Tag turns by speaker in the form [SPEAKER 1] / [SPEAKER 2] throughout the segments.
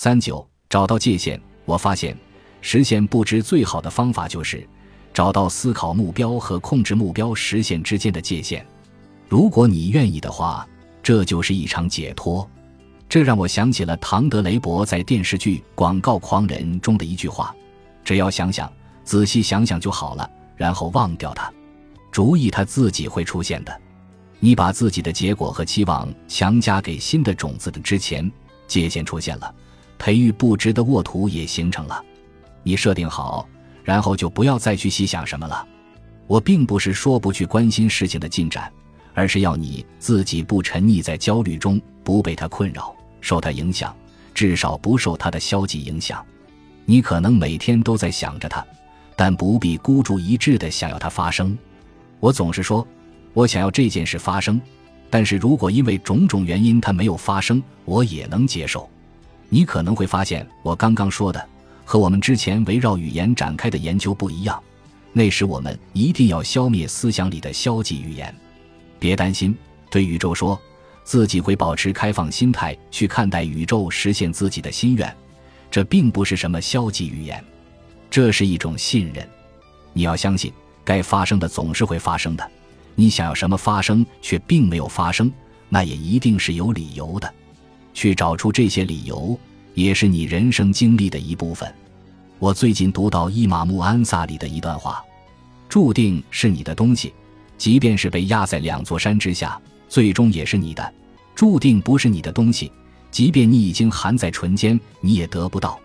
[SPEAKER 1] 三九找到界限，我发现实现不知最好的方法就是找到思考目标和控制目标实现之间的界限。如果你愿意的话，这就是一场解脱。这让我想起了唐德雷伯在电视剧《广告狂人》中的一句话：“只要想想，仔细想想就好了，然后忘掉它，主意它自己会出现的。你把自己的结果和期望强加给新的种子的之前，界限出现了，培育不值的沃土也形成了。你设定好，然后就不要再去细想什么了。我并不是说不去关心事情的进展，而是要你自己不沉溺在焦虑中，不被它困扰。”受它影响，至少不受它的消极影响。你可能每天都在想着它，但不必孤注一掷的想要它发生。我总是说，我想要这件事发生，但是如果因为种种原因它没有发生，我也能接受。你可能会发现，我刚刚说的和我们之前围绕语言展开的研究不一样。那时我们一定要消灭思想里的消极语言。别担心，对宇宙说。自己会保持开放心态去看待宇宙实现自己的心愿，这并不是什么消极语言，这是一种信任。你要相信，该发生的总是会发生的。你想要什么发生却并没有发生，那也一定是有理由的。去找出这些理由，也是你人生经历的一部分。我最近读到伊玛目安萨里的一段话：注定是你的东西，即便是被压在两座山之下。最终也是你的，注定不是你的东西。即便你已经含在唇间，你也得不到。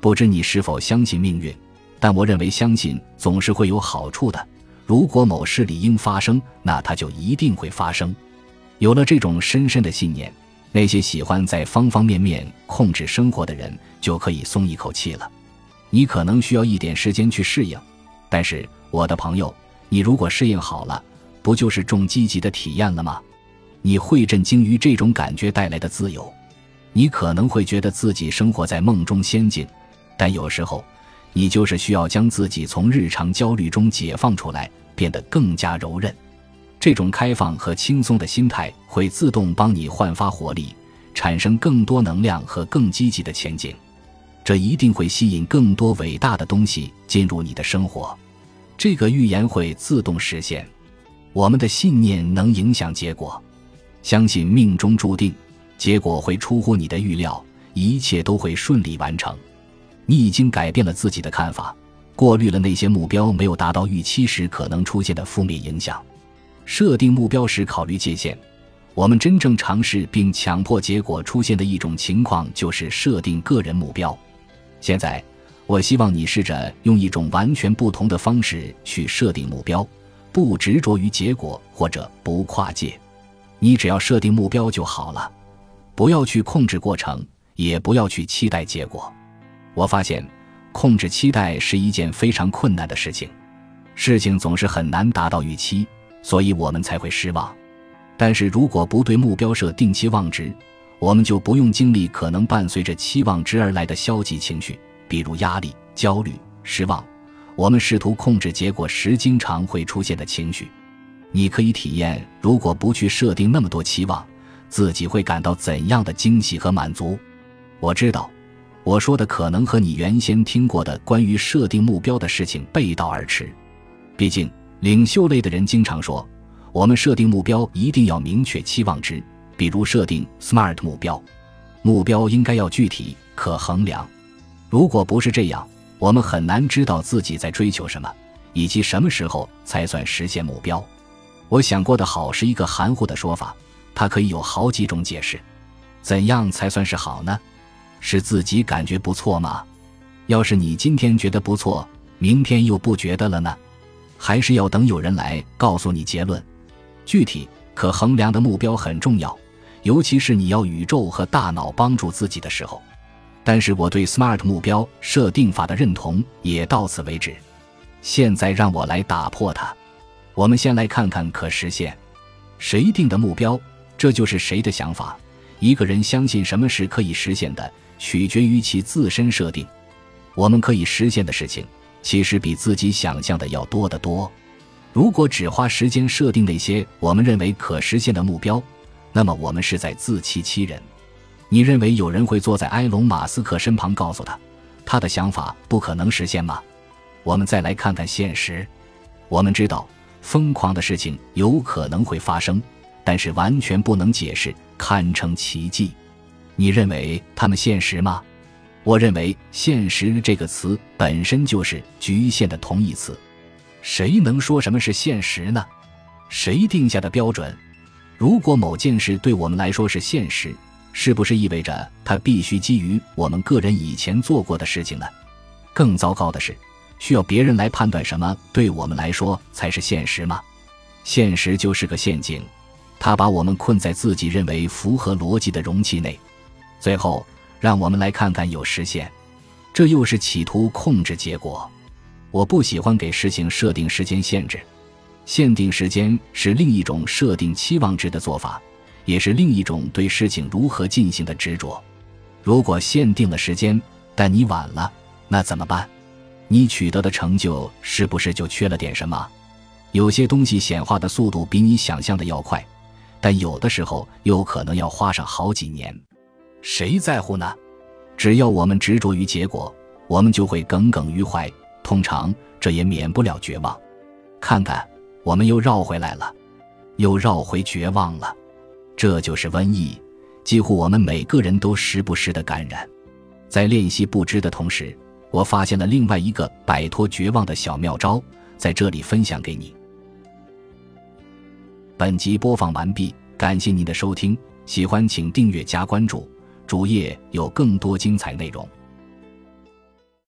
[SPEAKER 1] 不知你是否相信命运？但我认为相信总是会有好处的。如果某事理应发生，那它就一定会发生。有了这种深深的信念，那些喜欢在方方面面控制生活的人就可以松一口气了。你可能需要一点时间去适应，但是我的朋友，你如果适应好了，不就是种积极的体验了吗？你会震惊于这种感觉带来的自由，你可能会觉得自己生活在梦中仙境，但有时候，你就是需要将自己从日常焦虑中解放出来，变得更加柔韧。这种开放和轻松的心态会自动帮你焕发活力，产生更多能量和更积极的前景。这一定会吸引更多伟大的东西进入你的生活。这个预言会自动实现。我们的信念能影响结果。相信命中注定，结果会出乎你的预料，一切都会顺利完成。你已经改变了自己的看法，过滤了那些目标没有达到预期时可能出现的负面影响。设定目标时考虑界限。我们真正尝试并强迫结果出现的一种情况，就是设定个人目标。现在，我希望你试着用一种完全不同的方式去设定目标，不执着于结果，或者不跨界。你只要设定目标就好了，不要去控制过程，也不要去期待结果。我发现，控制期待是一件非常困难的事情，事情总是很难达到预期，所以我们才会失望。但是如果不对目标设定期望值，我们就不用经历可能伴随着期望值而来的消极情绪，比如压力、焦虑、失望。我们试图控制结果时经常会出现的情绪。你可以体验，如果不去设定那么多期望，自己会感到怎样的惊喜和满足。我知道，我说的可能和你原先听过的关于设定目标的事情背道而驰。毕竟，领袖类的人经常说，我们设定目标一定要明确期望值，比如设定 SMART 目标，目标应该要具体、可衡量。如果不是这样，我们很难知道自己在追求什么，以及什么时候才算实现目标。我想过的好是一个含糊的说法，它可以有好几种解释。怎样才算是好呢？是自己感觉不错吗？要是你今天觉得不错，明天又不觉得了呢？还是要等有人来告诉你结论？具体可衡量的目标很重要，尤其是你要宇宙和大脑帮助自己的时候。但是我对 SMART 目标设定法的认同也到此为止。现在让我来打破它。我们先来看看可实现，谁定的目标，这就是谁的想法。一个人相信什么是可以实现的，取决于其自身设定。我们可以实现的事情，其实比自己想象的要多得多。如果只花时间设定那些我们认为可实现的目标，那么我们是在自欺欺人。你认为有人会坐在埃隆·马斯克身旁，告诉他，他的想法不可能实现吗？我们再来看看现实。我们知道，疯狂的事情有可能会发生，但是完全不能解释，堪称奇迹。你认为他们现实吗？我认为“现实”这个词本身就是局限的同义词。谁能说什么是现实呢？谁定下的标准？如果某件事对我们来说是现实，是不是意味着它必须基于我们个人以前做过的事情呢？更糟糕的是，需要别人来判断什么对我们来说才是现实吗？现实就是个陷阱，它把我们困在自己认为符合逻辑的容器内。最后，让我们来看看有时限，这又是企图控制结果。我不喜欢给事情设定时间限制，限定时间是另一种设定期望值的做法。也是另一种对事情如何进行的执着。如果限定了时间，但你晚了，那怎么办？你取得的成就是不是就缺了点什么？有些东西显化的速度比你想象的要快，但有的时候又可能要花上好几年。谁在乎呢？只要我们执着于结果，我们就会耿耿于怀。通常这也免不了绝望。看看，我们又绕回来了，又绕回绝望了。这就是瘟疫，几乎我们每个人都时不时的感染。在练习不知的同时，我发现了另外一个摆脱绝望的小妙招，在这里分享给你。本集播放完毕，感谢您的收听，喜欢请订阅加关注，主页有更多精彩内容。